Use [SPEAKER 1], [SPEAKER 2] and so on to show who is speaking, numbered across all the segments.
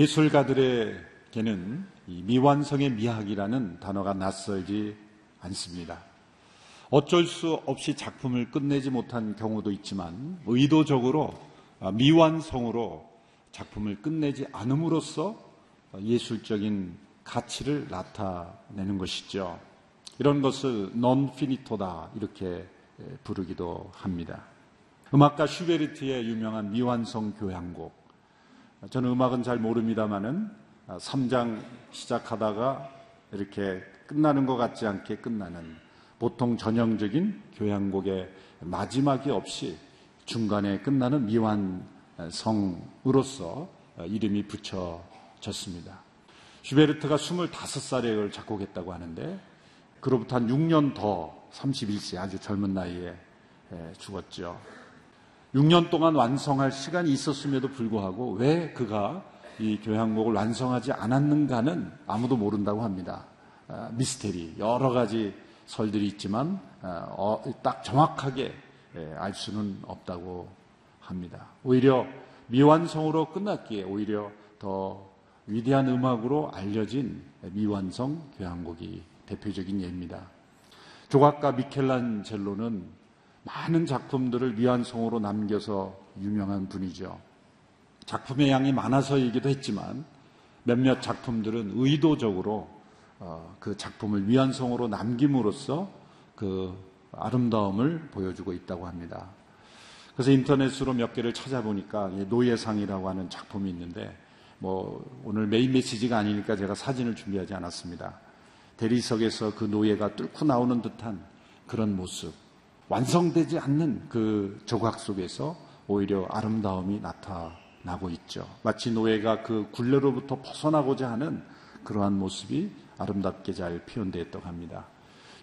[SPEAKER 1] 예술가들에게는 미완성의 미학이라는 단어가 낯설지 않습니다. 어쩔 수 없이 작품을 끝내지 못한 경우도 있지만 의도적으로 미완성으로 작품을 끝내지 않음으로써 예술적인 가치를 나타내는 것이죠. 이런 것을 non-finito다 이렇게 부르기도 합니다. 음악가 슈베르트의 유명한 미완성 교향곡. 저는 음악은 잘 모릅니다만은 3장 시작하다가 이렇게 끝나는 것 같지 않게 끝나는 보통 전형적인 교향곡의 마지막이 없이 중간에 끝나는 미완성으로서 이름이 붙여졌습니다. 슈베르트가 25살에 이걸 작곡했다고 하는데 그로부터 한 6년 더 31세 아주 젊은 나이에 죽었죠. 6년 동안 완성할 시간이 있었음에도 불구하고 왜 그가 이 교향곡을 완성하지 않았는가는 아무도 모른다고 합니다. 아, 미스테리 여러 가지 설들이 있지만 어, 딱 정확하게 예, 알 수는 없다고 합니다. 오히려 미완성으로 끝났기에 오히려 더 위대한 음악으로 알려진 미완성 교향곡이 대표적인 예입니다. 조각가 미켈란젤로는 많은 작품들을 미완성으로 남겨서 유명한 분이죠. 작품의 양이 많아서이기도 했지만 몇몇 작품들은 의도적으로 어, 그 작품을 위안성으로 남김으로써 그 아름다움을 보여주고 있다고 합니다. 그래서 인터넷으로 몇 개를 찾아보니까 노예상이라고 하는 작품이 있는데 뭐 오늘 메인 메시지가 아니니까 제가 사진을 준비하지 않았습니다. 대리석에서 그 노예가 뚫고 나오는 듯한 그런 모습, 완성되지 않는 그 조각 속에서 오히려 아름다움이 나타나고 있죠. 마치 노예가 그 굴레로부터 벗어나고자 하는 그러한 모습이 아름답게 잘 표현되었다고 합니다.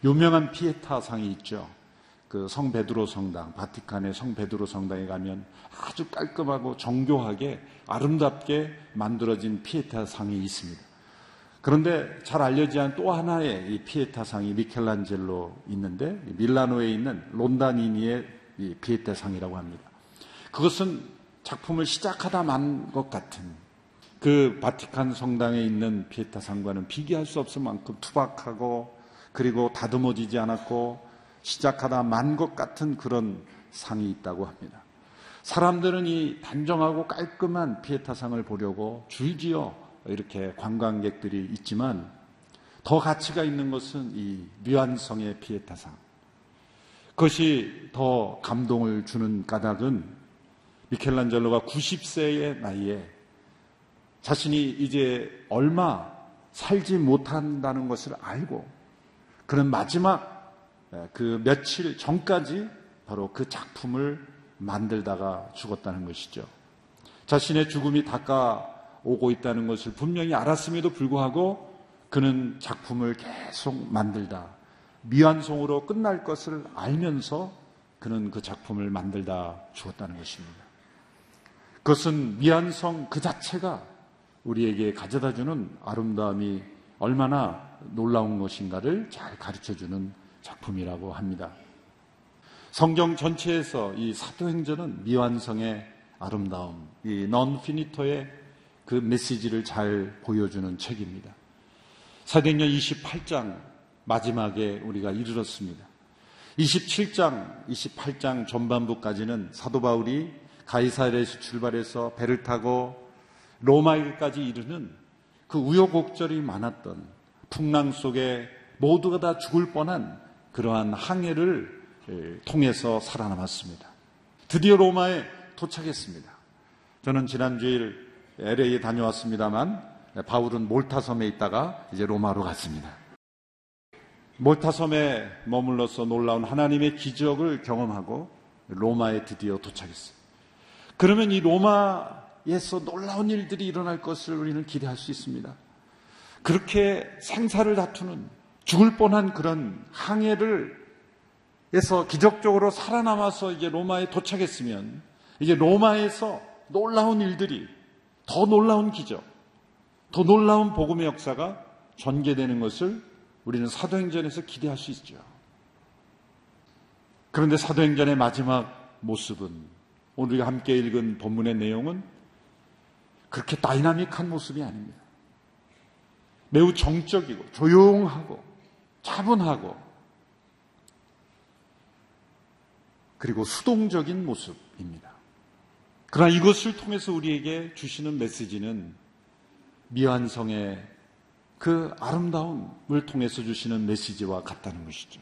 [SPEAKER 1] 유명한 피에타 상이 있죠. 그 성 베드로 성당, 바티칸의 성 베드로 성당에 가면 아주 깔끔하고 정교하게 아름답게 만들어진 피에타 상이 있습니다. 그런데 잘 알려지지 않은 또 하나의 이 피에타 상이 미켈란젤로 있는데 밀라노에 있는 론다니니의 이 피에타 상이라고 합니다. 그것은 작품을 시작하다 만 것 같은 그 바티칸 성당에 있는 피에타 상과는 비교할 수 없을 만큼 투박하고 그리고 다듬어지지 않았고 시작하다 만 것 같은 그런 상이 있다고 합니다. 사람들은 이 단정하고 깔끔한 피에타 상을 보려고 줄지어 이렇게 관광객들이 있지만 더 가치가 있는 것은 이 류안성의 피에타 상. 그것이 더 감동을 주는 까닭은 미켈란젤로가 90세의 나이에 자신이 이제 얼마 살지 못한다는 것을 알고 그런 마지막 그 며칠 전까지 바로 그 작품을 만들다가 죽었다는 것이죠. 자신의 죽음이 다가 오고 있다는 것을 분명히 알았음에도 불구하고 그는 작품을 계속 만들다 미완성으로 끝날 것을 알면서 그는 그 작품을 만들다 죽었다는 것입니다. 그것은 미완성 그 자체가 우리에게 가져다 주는 아름다움이 얼마나 놀라운 것인가를 잘 가르쳐 주는 작품이라고 합니다. 성경 전체에서 이 사도행전은 미완성의 아름다움, 이 넌피니토의 그 메시지를 잘 보여주는 책입니다. 사도행전 28장 마지막에 우리가 이르렀습니다. 27장, 28장 전반부까지는 사도 바울이 가이사르에서 출발해서 배를 타고 로마에까지 이르는 그 우여곡절이 많았던 풍랑 속에 모두가 다 죽을 뻔한 그러한 항해를 통해서 살아남았습니다. 드디어 로마에 도착했습니다. 저는 지난 주일 LA에 다녀왔습니다만 바울은 몰타 섬에 있다가 이제 로마로 갔습니다. 몰타 섬에 머물러서 놀라운 하나님의 기적을 경험하고 로마에 드디어 도착했어요. 그러면 이 로마 에서 놀라운 일들이 일어날 것을 우리는 기대할 수 있습니다. 그렇게 생사를 다투는 죽을 뻔한 그런 항해를 에서 기적적으로 살아남아서 이제 로마에 도착했으면 이제 로마에서 놀라운 일들이 더 놀라운 기적, 더 놀라운 복음의 역사가 전개되는 것을 우리는 사도행전에서 기대할 수 있죠. 그런데 사도행전의 마지막 모습은 오늘 우리가 함께 읽은 본문의 내용은 그렇게 다이나믹한 모습이 아닙니다. 매우 정적이고 조용하고 차분하고 그리고 수동적인 모습입니다. 그러나 이것을 통해서 우리에게 주시는 메시지는 미완성의 그 아름다움을 통해서 주시는 메시지와 같다는 것이죠.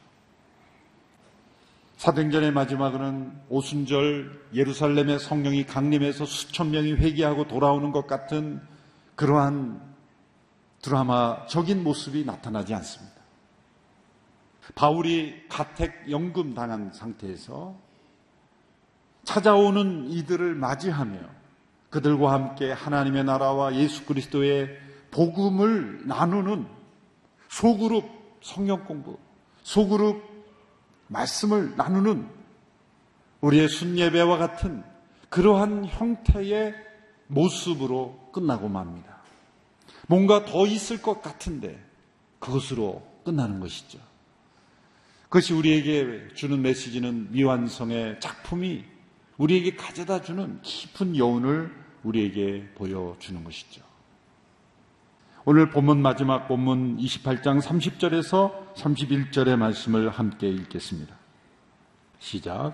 [SPEAKER 1] 사도행전의 마지막은 오순절 예루살렘의 성령이 강림해서 수천 명이 회개하고 돌아오는 것 같은 그러한 드라마적인 모습이 나타나지 않습니다. 바울이 가택 연금 당한 상태에서 찾아오는 이들을 맞이하며 그들과 함께 하나님의 나라와 예수 그리스도의 복음을 나누는 소그룹 성경 공부, 소그룹 말씀을 나누는 우리의 순예배와 같은 그러한 형태의 모습으로 끝나고 맙니다. 뭔가 더 있을 것 같은데 그것으로 끝나는 것이죠. 그것이 우리에게 주는 메시지는 미완성의 작품이 우리에게 가져다 주는 깊은 여운을 우리에게 보여주는 것이죠. 오늘 본문 마지막 본문 28장 30절에서 31절의 말씀을 함께 읽겠습니다. 시작.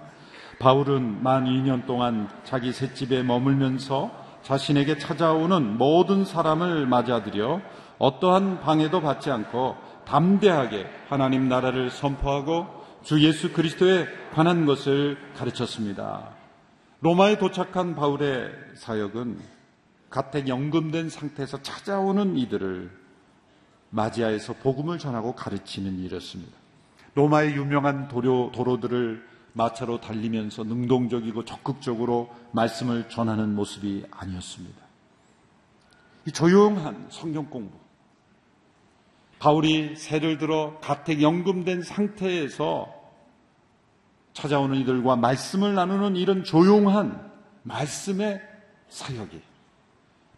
[SPEAKER 1] 바울은 만 2년 동안 자기 셋집에 머물면서 자신에게 찾아오는 모든 사람을 맞아들여 어떠한 방해도 받지 않고 담대하게 하나님 나라를 선포하고 주 예수 그리스도에 관한 것을 가르쳤습니다. 로마에 도착한 바울의 사역은 가택 연금된 상태에서 찾아오는 이들을 맞이하여서 복음을 전하고 가르치는 일이었습니다. 로마의 유명한 도로, 도로들을 마차로 달리면서 능동적이고 적극적으로 말씀을 전하는 모습이 아니었습니다. 이 조용한 성경 공부. 바울이 새를 들어 가택 연금된 상태에서 찾아오는 이들과 말씀을 나누는 이런 조용한 말씀의 사역이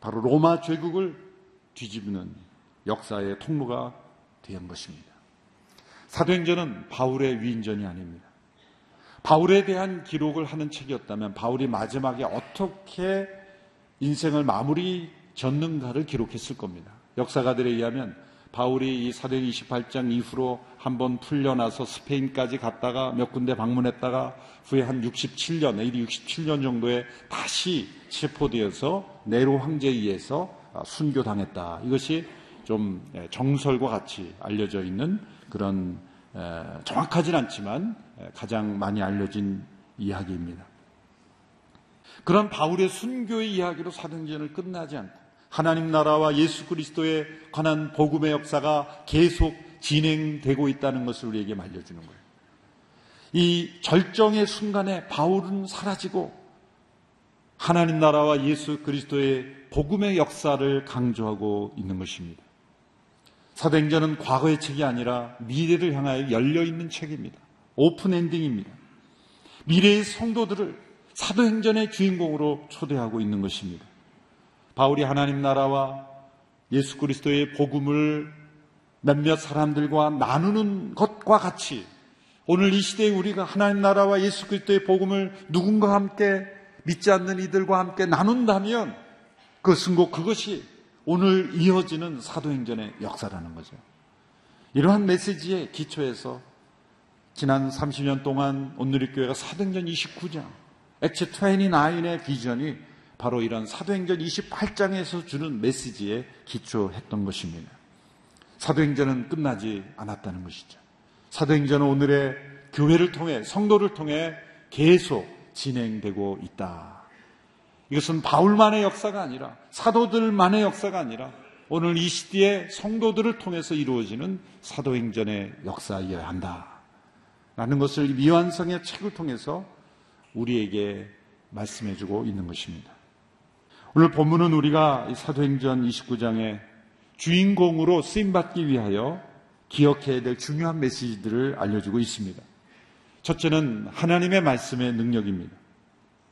[SPEAKER 1] 바로 로마 제국을 뒤집는 역사의 통로가 된 것입니다. 사도행전은 바울의 위인전이 아닙니다. 바울에 대한 기록을 하는 책이었다면 바울이 마지막에 어떻게 인생을 마무리 졌는가를 기록했을 겁니다. 역사가들에 의하면 바울이 이 사도행 28장 이후로 한번 풀려나서 스페인까지 갔다가 몇 군데 방문했다가 후에 한 67년, AD 67년 정도에 다시 체포되어서 네로 황제에 의해서 순교당했다. 이것이 좀 예, 정설과 같이 알려져 있는 그런 정확하진 않지만 가장 많이 알려진 이야기입니다. 그런 바울의 순교의 이야기로 사도행전을 끝나지 않고 하나님 나라와 예수 그리스도에 관한 복음의 역사가 계속 진행되고 있다는 것을 우리에게 알려주는 거예요. 이 절정의 순간에 바울은 사라지고 하나님 나라와 예수 그리스도의 복음의 역사를 강조하고 있는 것입니다. 사도행전은 과거의 책이 아니라 미래를 향하여 열려 있는 책입니다. 오픈 엔딩입니다. 미래의 성도들을 사도행전의 주인공으로 초대하고 있는 것입니다. 바울이 하나님 나라와 예수 그리스도의 복음을 몇몇 사람들과 나누는 것과 같이 오늘 이 시대에 우리가 하나님 나라와 예수 그리스도의 복음을 누군가 함께 믿지 않는 이들과 함께 나눈다면 그것은 곧 그것이 오늘 이어지는 사도행전의 역사라는 거죠. 이러한 메시지에 기초해서 지난 30년 동안 온누리교회가 사도행전 29장, 액체 29의 비전이 바로 이런 사도행전 28장에서 주는 메시지에 기초했던 것입니다. 사도행전은 끝나지 않았다는 것이죠. 사도행전은 오늘의 교회를 통해 성도를 통해 계속 진행되고 있다. 이것은 바울만의 역사가 아니라 사도들만의 역사가 아니라 오늘 이 시대의 성도들을 통해서 이루어지는 사도행전의 역사이어야 한다. 라는 것을 미완성의 책을 통해서 우리에게 말씀해주고 있는 것입니다. 오늘 본문은 우리가 사도행전 29장의 주인공으로 쓰임받기 위하여 기억해야 될 중요한 메시지들을 알려주고 있습니다. 첫째는 하나님의 말씀의 능력입니다.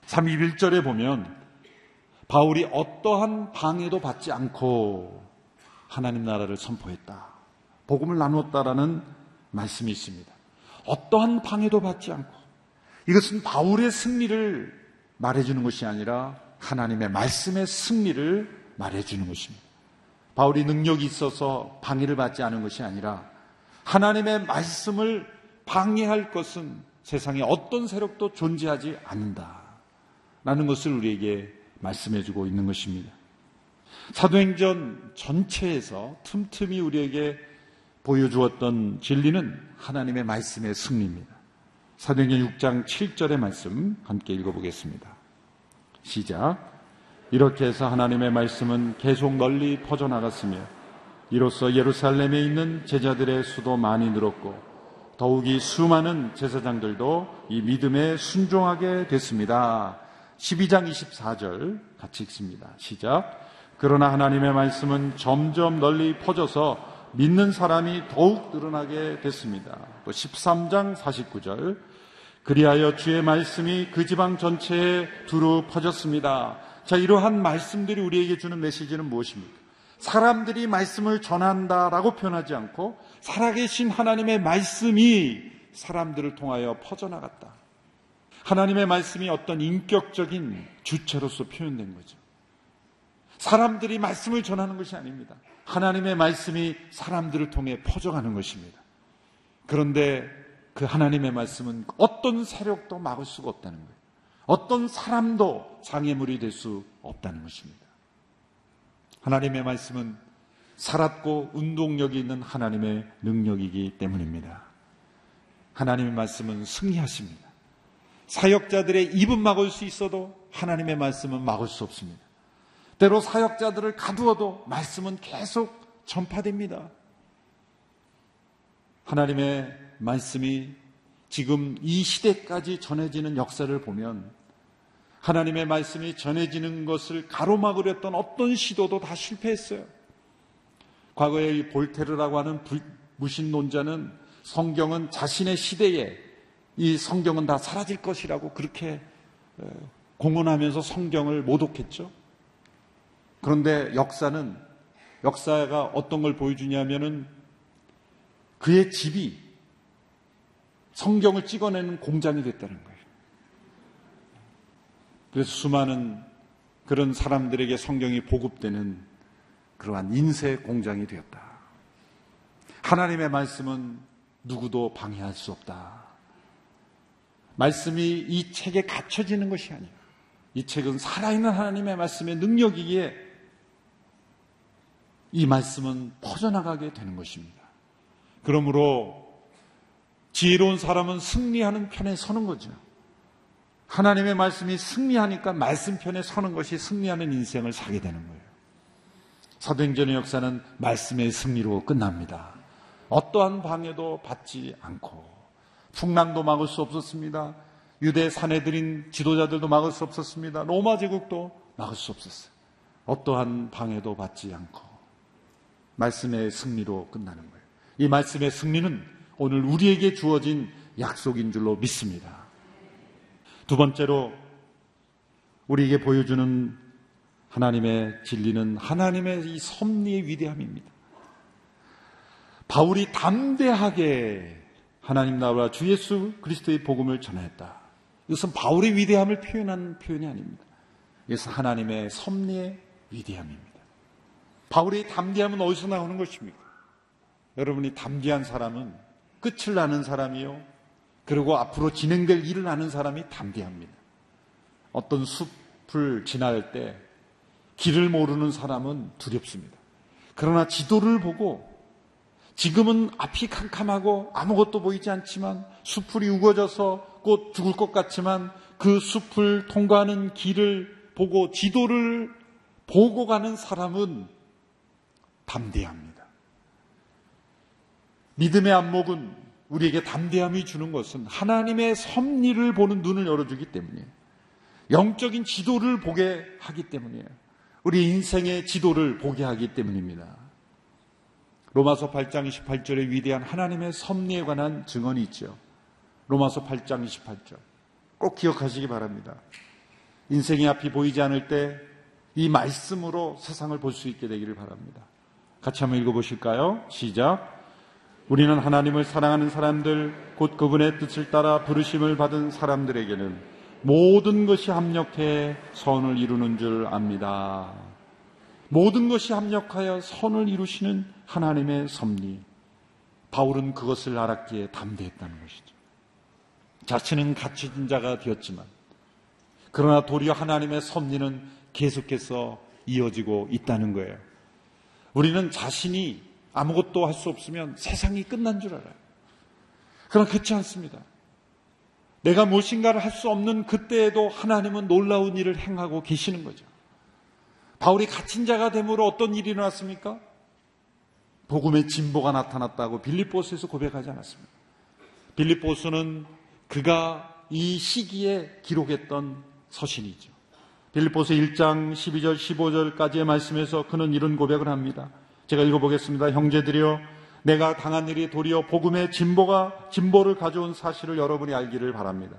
[SPEAKER 1] 31절에 보면 바울이 어떠한 방해도 받지 않고 하나님 나라를 선포했다. 복음을 나누었다라는 말씀이 있습니다. 어떠한 방해도 받지 않고 이것은 바울의 승리를 말해주는 것이 아니라 하나님의 말씀의 승리를 말해주는 것입니다. 바울이 능력이 있어서 방해를 받지 않은 것이 아니라 하나님의 말씀을 방해할 것은 세상에 어떤 세력도 존재하지 않는다. 라는 것을 우리에게 말씀해주고 있는 것입니다. 사도행전 전체에서 틈틈이 우리에게 보여주었던 진리는 하나님의 말씀의 승리입니다. 사도행전 6장 7절의 말씀 함께 읽어보겠습니다. 시작. 이렇게 해서 하나님의 말씀은 계속 널리 퍼져나갔으며 이로써 예루살렘에 있는 제자들의 수도 많이 늘었고 더욱이 수많은 제사장들도 이 믿음에 순종하게 됐습니다. 12장 24절 같이 읽습니다. 시작. 그러나 하나님의 말씀은 점점 널리 퍼져서 믿는 사람이 더욱 늘어나게 됐습니다. 또 13장 49절 그리하여 주의 말씀이 그 지방 전체에 두루 퍼졌습니다. 자, 이러한 말씀들이 우리에게 주는 메시지는 무엇입니까? 사람들이 말씀을 전한다라고 표현하지 않고 살아계신 하나님의 말씀이 사람들을 통하여 퍼져나갔다. 하나님의 말씀이 어떤 인격적인 주체로서 표현된 거죠. 사람들이 말씀을 전하는 것이 아닙니다. 하나님의 말씀이 사람들을 통해 퍼져가는 것입니다. 그런데 그 하나님의 말씀은 어떤 세력도 막을 수가 없다는 거예요. 어떤 사람도 장애물이 될 수 없다는 것입니다. 하나님의 말씀은 살았고 운동력이 있는 하나님의 능력이기 때문입니다. 하나님의 말씀은 승리하십니다. 사역자들의 입은 막을 수 있어도 하나님의 말씀은 막을 수 없습니다. 때로 사역자들을 가두어도 말씀은 계속 전파됩니다. 하나님의 말씀이 지금 이 시대까지 전해지는 역사를 보면 하나님의 말씀이 전해지는 것을 가로막으려 했던 어떤 시도도 다 실패했어요. 과거에 이 볼테르라고 하는 무신론자는 성경은 자신의 시대에 이 성경은 다 사라질 것이라고 그렇게 공언하면서 성경을 모독했죠. 그런데 역사는 역사가 어떤 걸 보여주냐면은 그의 집이 성경을 찍어내는 공장이 됐다는 거예요. 그래서 수많은 그런 사람들에게 성경이 보급되는 그러한 인쇄 공장이 되었다. 하나님의 말씀은 누구도 방해할 수 없다. 말씀이 이 책에 갇혀지는 것이 아니라 이 책은 살아있는 하나님의 말씀의 능력이기에 이 말씀은 퍼져나가게 되는 것입니다. 그러므로 지혜로운 사람은 승리하는 편에 서는 거죠. 하나님의 말씀이 승리하니까 말씀 편에 서는 것이 승리하는 인생을 살게 되는 거예요. 사도행전의 역사는 말씀의 승리로 끝납니다. 어떠한 방해도 받지 않고 풍랑도 막을 수 없었습니다. 유대 사내들인 지도자들도 막을 수 없었습니다. 로마 제국도 막을 수 없었어요. 어떠한 방해도 받지 않고 말씀의 승리로 끝나는 거예요. 이 말씀의 승리는 오늘 우리에게 주어진 약속인 줄로 믿습니다. 두 번째로 우리에게 보여주는 하나님의 진리는 하나님의 이 섭리의 위대함입니다. 바울이 담대하게 하나님 나라 주 예수 그리스도의 복음을 전했다. 이것은 바울의 위대함을 표현한 표현이 아닙니다. 이것은 하나님의 섭리의 위대함입니다. 바울의 담대함은 어디서 나오는 것입니까? 여러분이 담대한 사람은 끝을 나는 사람이요. 그리고 앞으로 진행될 일을 아는 사람이 담대합니다. 어떤 숲을 지날 때 길을 모르는 사람은 두렵습니다. 그러나 지도를 보고 지금은 앞이 캄캄하고 아무것도 보이지 않지만 숲풀이 우거져서 곧 죽을 것 같지만 그 숲을 통과하는 길을 보고 지도를 보고 가는 사람은 담대합니다. 믿음의 안목은 우리에게 담대함이 주는 것은 하나님의 섭리를 보는 눈을 열어주기 때문이에요. 영적인 지도를 보게 하기 때문이에요. 우리 인생의 지도를 보게 하기 때문입니다. 로마서 8장 28절에 위대한 하나님의 섭리에 관한 증언이 있죠. 로마서 8장 28절. 꼭 기억하시기 바랍니다. 인생의 앞이 보이지 않을 때 이 말씀으로 세상을 볼 수 있게 되기를 바랍니다. 같이 한번 읽어보실까요? 시작. 우리는 하나님을 사랑하는 사람들, 곧 그분의 뜻을 따라 부르심을 받은 사람들에게는 모든 것이 합력해 선을 이루는 줄 압니다. 모든 것이 합력하여 선을 이루시는 하나님의 섭리. 바울은 그것을 알았기에 담대했다는 것이죠. 자신은 갇힌 자가 되었지만, 그러나 도리어 하나님의 섭리는 계속해서 이어지고 있다는 거예요. 우리는 자신이 아무것도 할 수 없으면 세상이 끝난 줄 알아요. 그러나 그렇지 않습니다. 내가 무엇인가를 할 수 없는 그때에도 하나님은 놀라운 일을 행하고 계시는 거죠. 바울이 갇힌 자가 됨으로 어떤 일이 일어났습니까? 복음의 진보가 나타났다고 빌립보스에서 고백하지 않았습니다. 빌립보스는 그가 이 시기에 기록했던 서신이죠. 빌립보스 1장 12절 15절까지의 말씀에서 그는 이런 고백을 합니다. 제가 읽어보겠습니다. 형제들이여 내가 당한 일이 도리어 복음의 진보가 진보를 가져온 사실을 여러분이 알기를 바랍니다.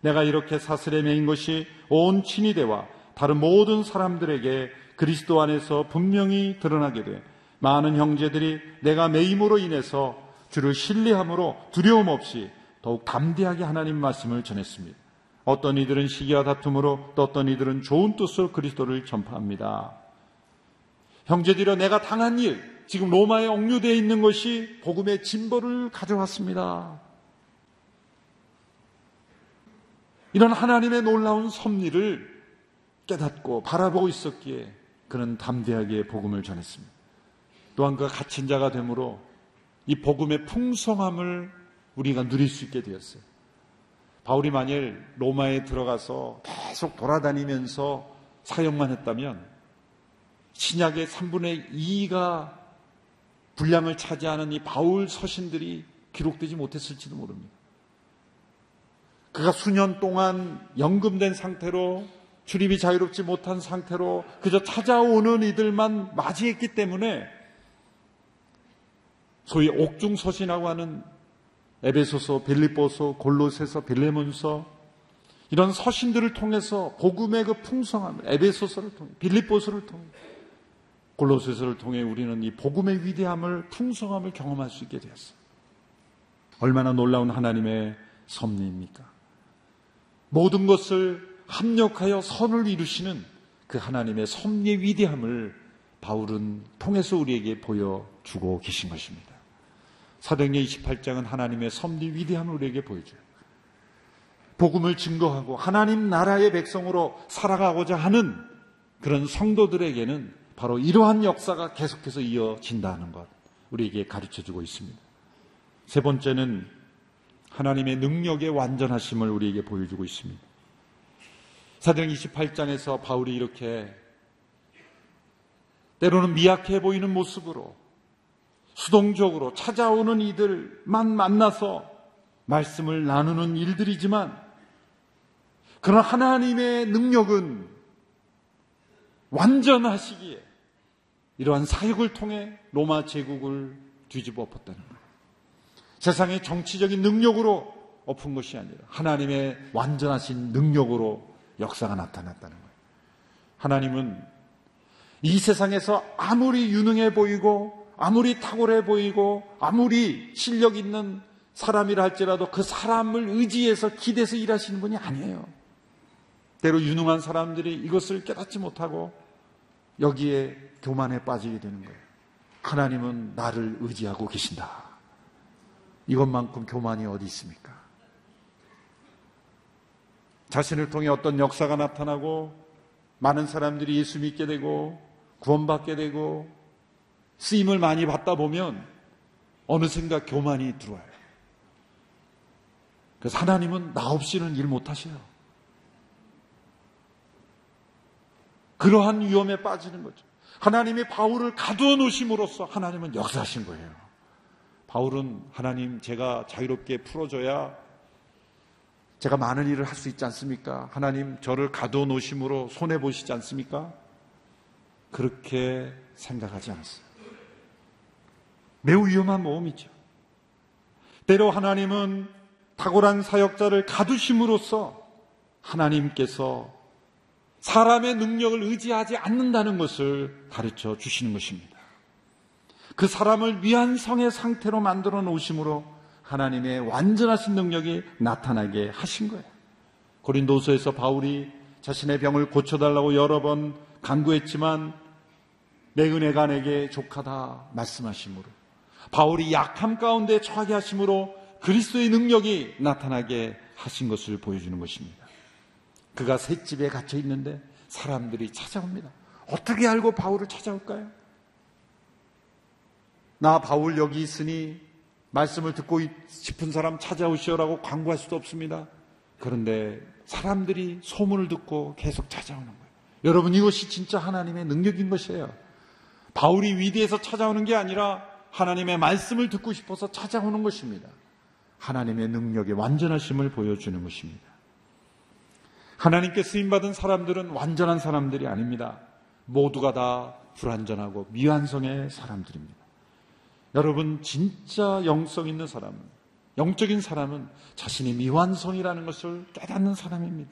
[SPEAKER 1] 내가 이렇게 사슬에 매인 것이 온 친위대와 다른 모든 사람들에게 그리스도 안에서 분명히 드러나게 돼 많은 형제들이 내가 매임으로 인해서 주를 신뢰함으로 두려움 없이 더욱 담대하게 하나님 말씀을 전했습니다. 어떤 이들은 시기와 다툼으로 또 어떤 이들은 좋은 뜻으로 그리스도를 전파합니다. 형제들여 내가 당한 일, 지금 로마에 억류되어 있는 것이 복음의 진보를 가져왔습니다. 이런 하나님의 놀라운 섭리를 깨닫고 바라보고 있었기에 그는 담대하게 복음을 전했습니다. 또한 그가 갇힌 자가 되므로 이 복음의 풍성함을 우리가 누릴 수 있게 되었어요. 바울이 만일 로마에 들어가서 계속 돌아다니면서 사역만 했다면 신약의 3분의 2가 분량을 차지하는 이 바울 서신들이 기록되지 못했을지도 모릅니다. 그가 수년 동안 연금된 상태로 출입이 자유롭지 못한 상태로 그저 찾아오는 이들만 맞이했기 때문에 소위 옥중 서신이라고 하는 에베소서, 빌립보서, 골로새서, 빌레몬서 이런 서신들을 통해서 복음의 그 풍성함을 에베소서를 통해 빌립보서를 통해 골로새서를 통해 우리는 이 복음의 위대함을 풍성함을 경험할 수 있게 되었어요. 얼마나 놀라운 하나님의 섭리입니까? 모든 것을 합력하여 선을 이루시는 그 하나님의 섭리의 위대함을 바울은 통해서 우리에게 보여주고 계신 것입니다. 사도행전 28장은 하나님의 섭리 위대함을 우리에게 보여줘요. 복음을 증거하고 하나님 나라의 백성으로 살아가고자 하는 그런 성도들에게는 바로 이러한 역사가 계속해서 이어진다는 것 우리에게 가르쳐 주고 있습니다. 세 번째는 하나님의 능력의 완전하심을 우리에게 보여주고 있습니다. 사도행 28장에서 바울이 이렇게 때로는 미약해 보이는 모습으로 수동적으로 찾아오는 이들만 만나서 말씀을 나누는 일들이지만 그런 하나님의 능력은 완전하시기에 이러한 사역을 통해 로마 제국을 뒤집어 엎었다는 거예요. 세상의 정치적인 능력으로 엎은 것이 아니라 하나님의 완전하신 능력으로 역사가 나타났다는 거예요. 하나님은 이 세상에서 아무리 유능해 보이고 아무리 탁월해 보이고 아무리 실력 있는 사람이라 할지라도 그 사람을 의지해서 기대서 일하시는 분이 아니에요. 때로 유능한 사람들이 이것을 깨닫지 못하고 여기에 교만에 빠지게 되는 거예요. 하나님은 나를 의지하고 계신다. 이것만큼 교만이 어디 있습니까? 자신을 통해 어떤 역사가 나타나고 많은 사람들이 예수 믿게 되고 구원받게 되고 쓰임을 많이 받다 보면 어느샌가 교만이 들어와요. 그래서 하나님은 나 없이는 일 못하셔요. 그러한 위험에 빠지는 거죠. 하나님이 바울을 가두어 놓으심으로써 하나님은 역사하신 거예요. 바울은 하나님 제가 자유롭게 풀어줘야 제가 많은 일을 할 수 있지 않습니까? 하나님 저를 가두어 놓으심으로 손해 보시지 않습니까? 그렇게 생각하지 않았어요. 매우 위험한 모험이죠. 때로 하나님은 탁월한 사역자를 가두심으로써 하나님께서 사람의 능력을 의지하지 않는다는 것을 가르쳐 주시는 것입니다. 그 사람을 위한 성의 상태로 만들어 놓으심으로 하나님의 완전하신 능력이 나타나게 하신 거예요. 고린도서에서 바울이 자신의 병을 고쳐달라고 여러 번 간구했지만 내 은혜가 내게 족하다 말씀하시므로 바울이 약함 가운데 처하게 하심으로 그리스도의 능력이 나타나게 하신 것을 보여주는 것입니다. 그가 셋집에 갇혀 있는데 사람들이 찾아옵니다. 어떻게 알고 바울을 찾아올까요? 나 바울 여기 있으니 말씀을 듣고 싶은 사람 찾아오시오라고 광고할 수도 없습니다. 그런데 사람들이 소문을 듣고 계속 찾아오는 거예요. 여러분 이것이 진짜 하나님의 능력인 것이에요. 바울이 위대해서 찾아오는 게 아니라 하나님의 말씀을 듣고 싶어서 찾아오는 것입니다. 하나님의 능력의 완전하심을 보여주는 것입니다. 하나님께 쓰임받은 사람들은 완전한 사람들이 아닙니다. 모두가 다 불완전하고 미완성의 사람들입니다. 여러분, 진짜 영성 있는 사람은, 영적인 사람은 자신이 미완성이라는 것을 깨닫는 사람입니다.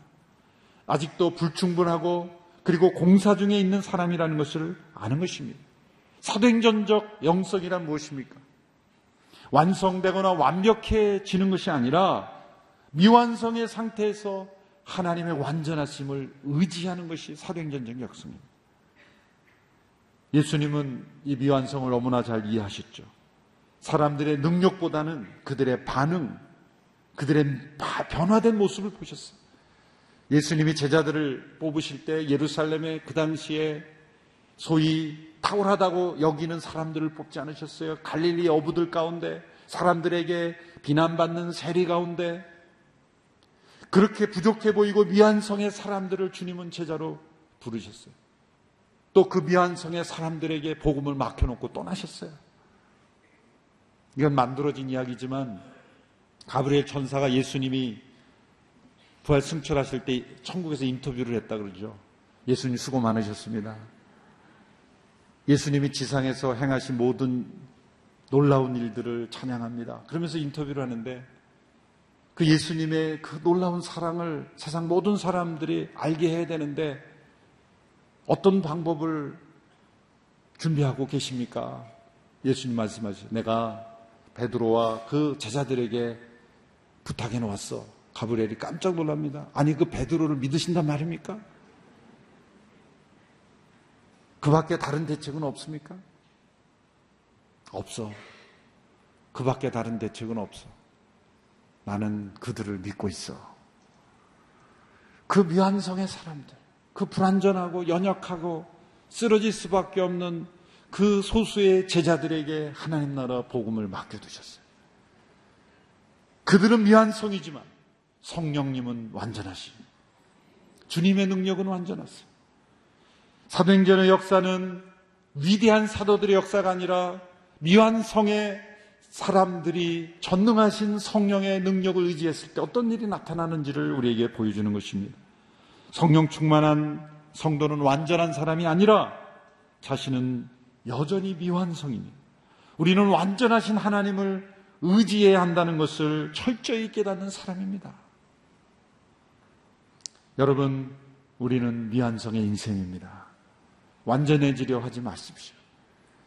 [SPEAKER 1] 아직도 불충분하고 그리고 공사 중에 있는 사람이라는 것을 아는 것입니다. 사도행전적 영성이란 무엇입니까? 완성되거나 완벽해지는 것이 아니라 미완성의 상태에서 하나님의 완전하심을 의지하는 것이 사도행전적 역성입니다. 예수님은 이 미완성을 너무나 잘 이해하셨죠. 사람들의 능력보다는 그들의 반응, 그들의 변화된 모습을 보셨어요. 예수님이 제자들을 뽑으실 때 예루살렘에 그 당시에 소위 탁월하다고 여기는 사람들을 뽑지 않으셨어요. 갈릴리 어부들 가운데 사람들에게 비난받는 세리 가운데 그렇게 부족해 보이고 미완성의 사람들을 주님은 제자로 부르셨어요. 또 그 미완성의 사람들에게 복음을 맡겨놓고 떠나셨어요. 이건 만들어진 이야기지만 가브리엘 천사가 예수님이 부활 승천하실 때 천국에서 인터뷰를 했다 그러죠. 예수님 수고 많으셨습니다. 예수님이 지상에서 행하신 모든 놀라운 일들을 찬양합니다. 그러면서 인터뷰를 하는데 그 예수님의 그 놀라운 사랑을 세상 모든 사람들이 알게 해야 되는데 어떤 방법을 준비하고 계십니까? 예수님 말씀하시죠. 내가 베드로와 그 제자들에게 부탁해 놓았어. 가브리엘이 깜짝 놀랍니다. 아니 그 베드로를 믿으신단 말입니까? 그 밖에 다른 대책은 없습니까? 없어. 그 밖에 다른 대책은 없어. 나는 그들을 믿고 있어. 그 미완성의 사람들, 그 불완전하고 연약하고 쓰러질 수밖에 없는 그 소수의 제자들에게 하나님 나라 복음을 맡겨두셨어요. 그들은 미완성이지만 성령님은 완전하시. 주님의 능력은 완전하세요. 사도행전의 역사는 위대한 사도들의 역사가 아니라 미완성의 사람들이 전능하신 성령의 능력을 의지했을 때 어떤 일이 나타나는지를 우리에게 보여주는 것입니다. 성령 충만한 성도는 완전한 사람이 아니라 자신은 여전히 미완성입니다. 우리는 완전하신 하나님을 의지해야 한다는 것을 철저히 깨닫는 사람입니다. 여러분, 우리는 미완성의 인생입니다. 완전해지려 하지 마십시오.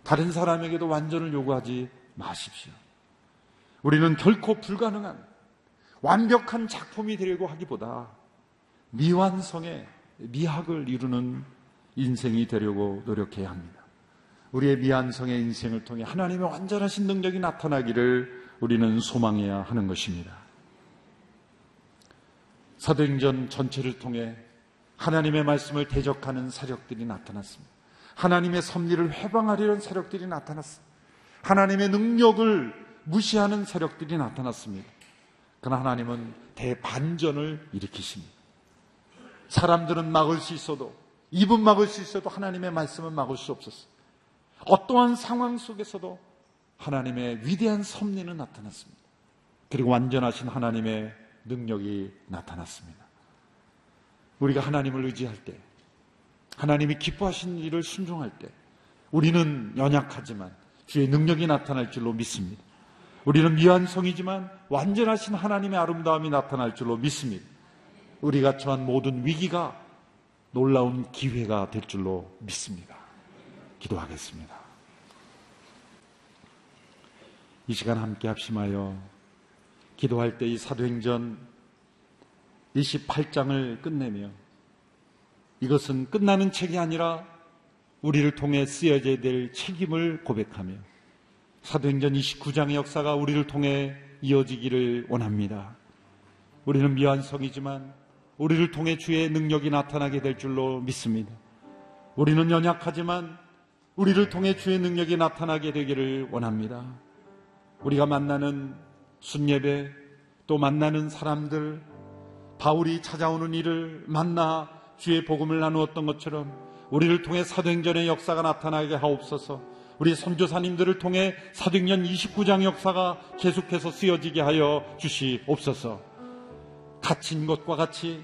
[SPEAKER 1] 다른 사람에게도 완전을 요구하지 마십시오. 우리는 결코 불가능한 완벽한 작품이 되려고 하기보다 미완성의 미학을 이루는 인생이 되려고 노력해야 합니다. 우리의 미완성의 인생을 통해 하나님의 완전하신 능력이 나타나기를 우리는 소망해야 하는 것입니다. 사도행전 전체를 통해 하나님의 말씀을 대적하는 세력들이 나타났습니다. 하나님의 섭리를 회방하려는 세력들이 나타났습니다. 하나님의 능력을 무시하는 세력들이 나타났습니다. 그러나 하나님은 대반전을 일으키십니다. 사람들은 막을 수 있어도, 입은 막을 수 있어도 하나님의 말씀은 막을 수 없었어요. 어떠한 상황 속에서도 하나님의 위대한 섭리는 나타났습니다. 그리고 완전하신 하나님의 능력이 나타났습니다. 우리가 하나님을 의지할 때, 하나님이 기뻐하신 일을 순종할 때, 우리는 연약하지만 주의 능력이 나타날 줄로 믿습니다. 우리는 미완 성이지만 완전하신 하나님의 아름다움이 나타날 줄로 믿습니다. 우리가 처한 모든 위기가 놀라운 기회가 될 줄로 믿습니다. 기도하겠습니다. 이 시간 함께 합심하여 기도할 때 이 사도행전 28장을 끝내며 이것은 끝나는 책이 아니라 우리를 통해 쓰여져야 될 책임을 고백하며 사도행전 29장의 역사가 우리를 통해 이어지기를 원합니다. 우리는 미완성이지만 우리를 통해 주의 능력이 나타나게 될 줄로 믿습니다. 우리는 연약하지만 우리를 통해 주의 능력이 나타나게 되기를 원합니다. 우리가 만나는 순예배 또 만나는 사람들 바울이 찾아오는 일을 만나 주의 복음을 나누었던 것처럼 우리를 통해 사도행전의 역사가 나타나게 하옵소서. 우리 선교사님들을 통해 사도행전 29장 역사가 계속해서 쓰여지게 하여 주시옵소서. 갇힌 것과 같이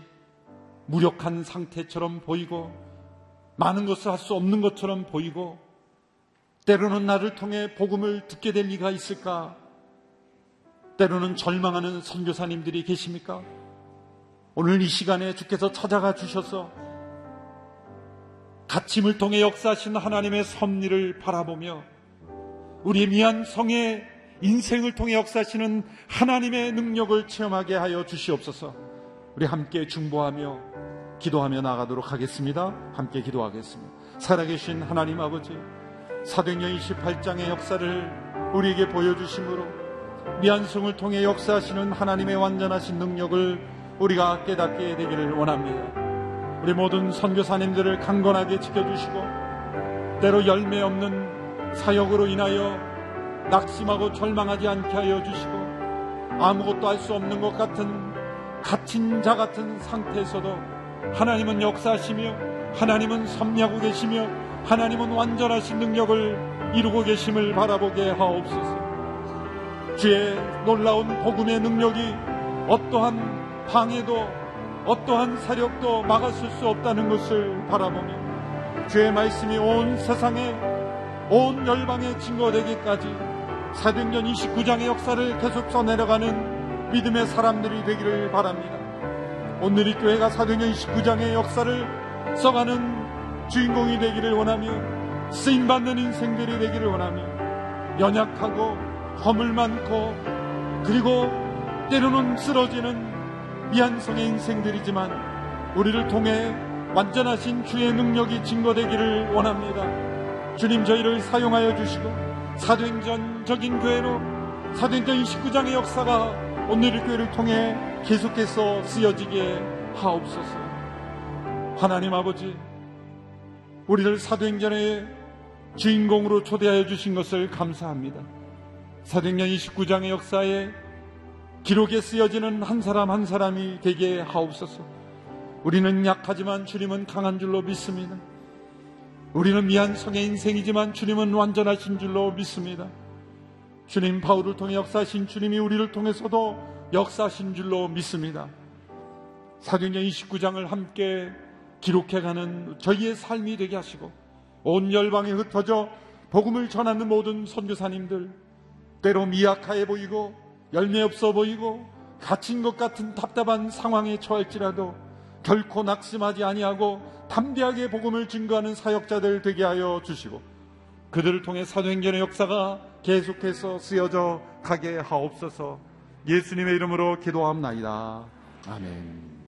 [SPEAKER 1] 무력한 상태처럼 보이고 많은 것을 할 수 없는 것처럼 보이고 때로는 나를 통해 복음을 듣게 될 리가 있을까? 때로는 절망하는 선교사님들이 계십니까? 오늘 이 시간에 주께서 찾아가 주셔서 갇힘을 통해 역사하신 하나님의 섭리를 바라보며 우리 미안 성의 인생을 통해 역사하시는 하나님의 능력을 체험하게 하여 주시옵소서. 우리 함께 중보하며 기도하며 나가도록 하겠습니다. 함께 기도하겠습니다. 살아계신 하나님 아버지, 사도행전 28장의 역사를 우리에게 보여주심으로 미안성을 통해 역사하시는 하나님의 완전하신 능력을 우리가 깨닫게 되기를 원합니다. 우리 모든 선교사님들을 강건하게 지켜주시고 때로 열매 없는 사역으로 인하여 낙심하고 절망하지 않게 하여 주시고 아무것도 할 수 없는 것 같은 갇힌 자 같은 상태에서도 하나님은 역사하시며 하나님은 섭리하고 계시며 하나님은 완전하신 능력을 이루고 계심을 바라보게 하옵소서. 주의 놀라운 복음의 능력이 어떠한 방해도 어떠한 사력도 막았을 수 없다는 것을 바라보며 주의 말씀이 온 세상에 온 열방에 증거되기까지 사도행전 29장의 역사를 계속 써내려가는 믿음의 사람들이 되기를 바랍니다. 오늘 이 교회가 사도행전 29장의 역사를 써가는 주인공이 되기를 원하며 쓰임받는 인생들이 되기를 원하며 연약하고 허물 많고 그리고 때로는 쓰러지는 미안성의 인생들이지만 우리를 통해 완전하신 주의 능력이 증거되기를 원합니다. 주님 저희를 사용하여 주시고 사도행전적인 교회로 사도행전 29장의 역사가 오늘의 교회를 통해 계속해서 쓰여지게 하옵소서. 하나님 아버지, 우리를 사도행전의 주인공으로 초대하여 주신 것을 감사합니다. 사도행전 29장의 역사에 기록에 쓰여지는 한 사람 한 사람이 되게 하옵소서. 우리는 약하지만 주님은 강한 줄로 믿습니다. 우리는 미한 성의 인생이지만 주님은 완전하신 줄로 믿습니다. 주님 바울을 통해 역사하신 주님이 우리를 통해서도 역사하신 줄로 믿습니다. 사도행전 29장을 함께 기록해가는 저희의 삶이 되게 하시고 온 열방에 흩어져 복음을 전하는 모든 선교사님들 때로 미약하게 보이고 열매 없어 보이고 갇힌 것 같은 답답한 상황에 처할지라도 결코 낙심하지 아니하고 담대하게 복음을 증거하는 사역자들 되게 하여 주시고 그들을 통해 사도행전의 역사가 계속해서 쓰여져 가게 하옵소서 예수님의 이름으로 기도합나이다. 아멘.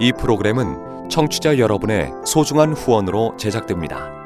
[SPEAKER 2] 이 프로그램은 청취자 여러분의 소중한 후원으로 제작됩니다.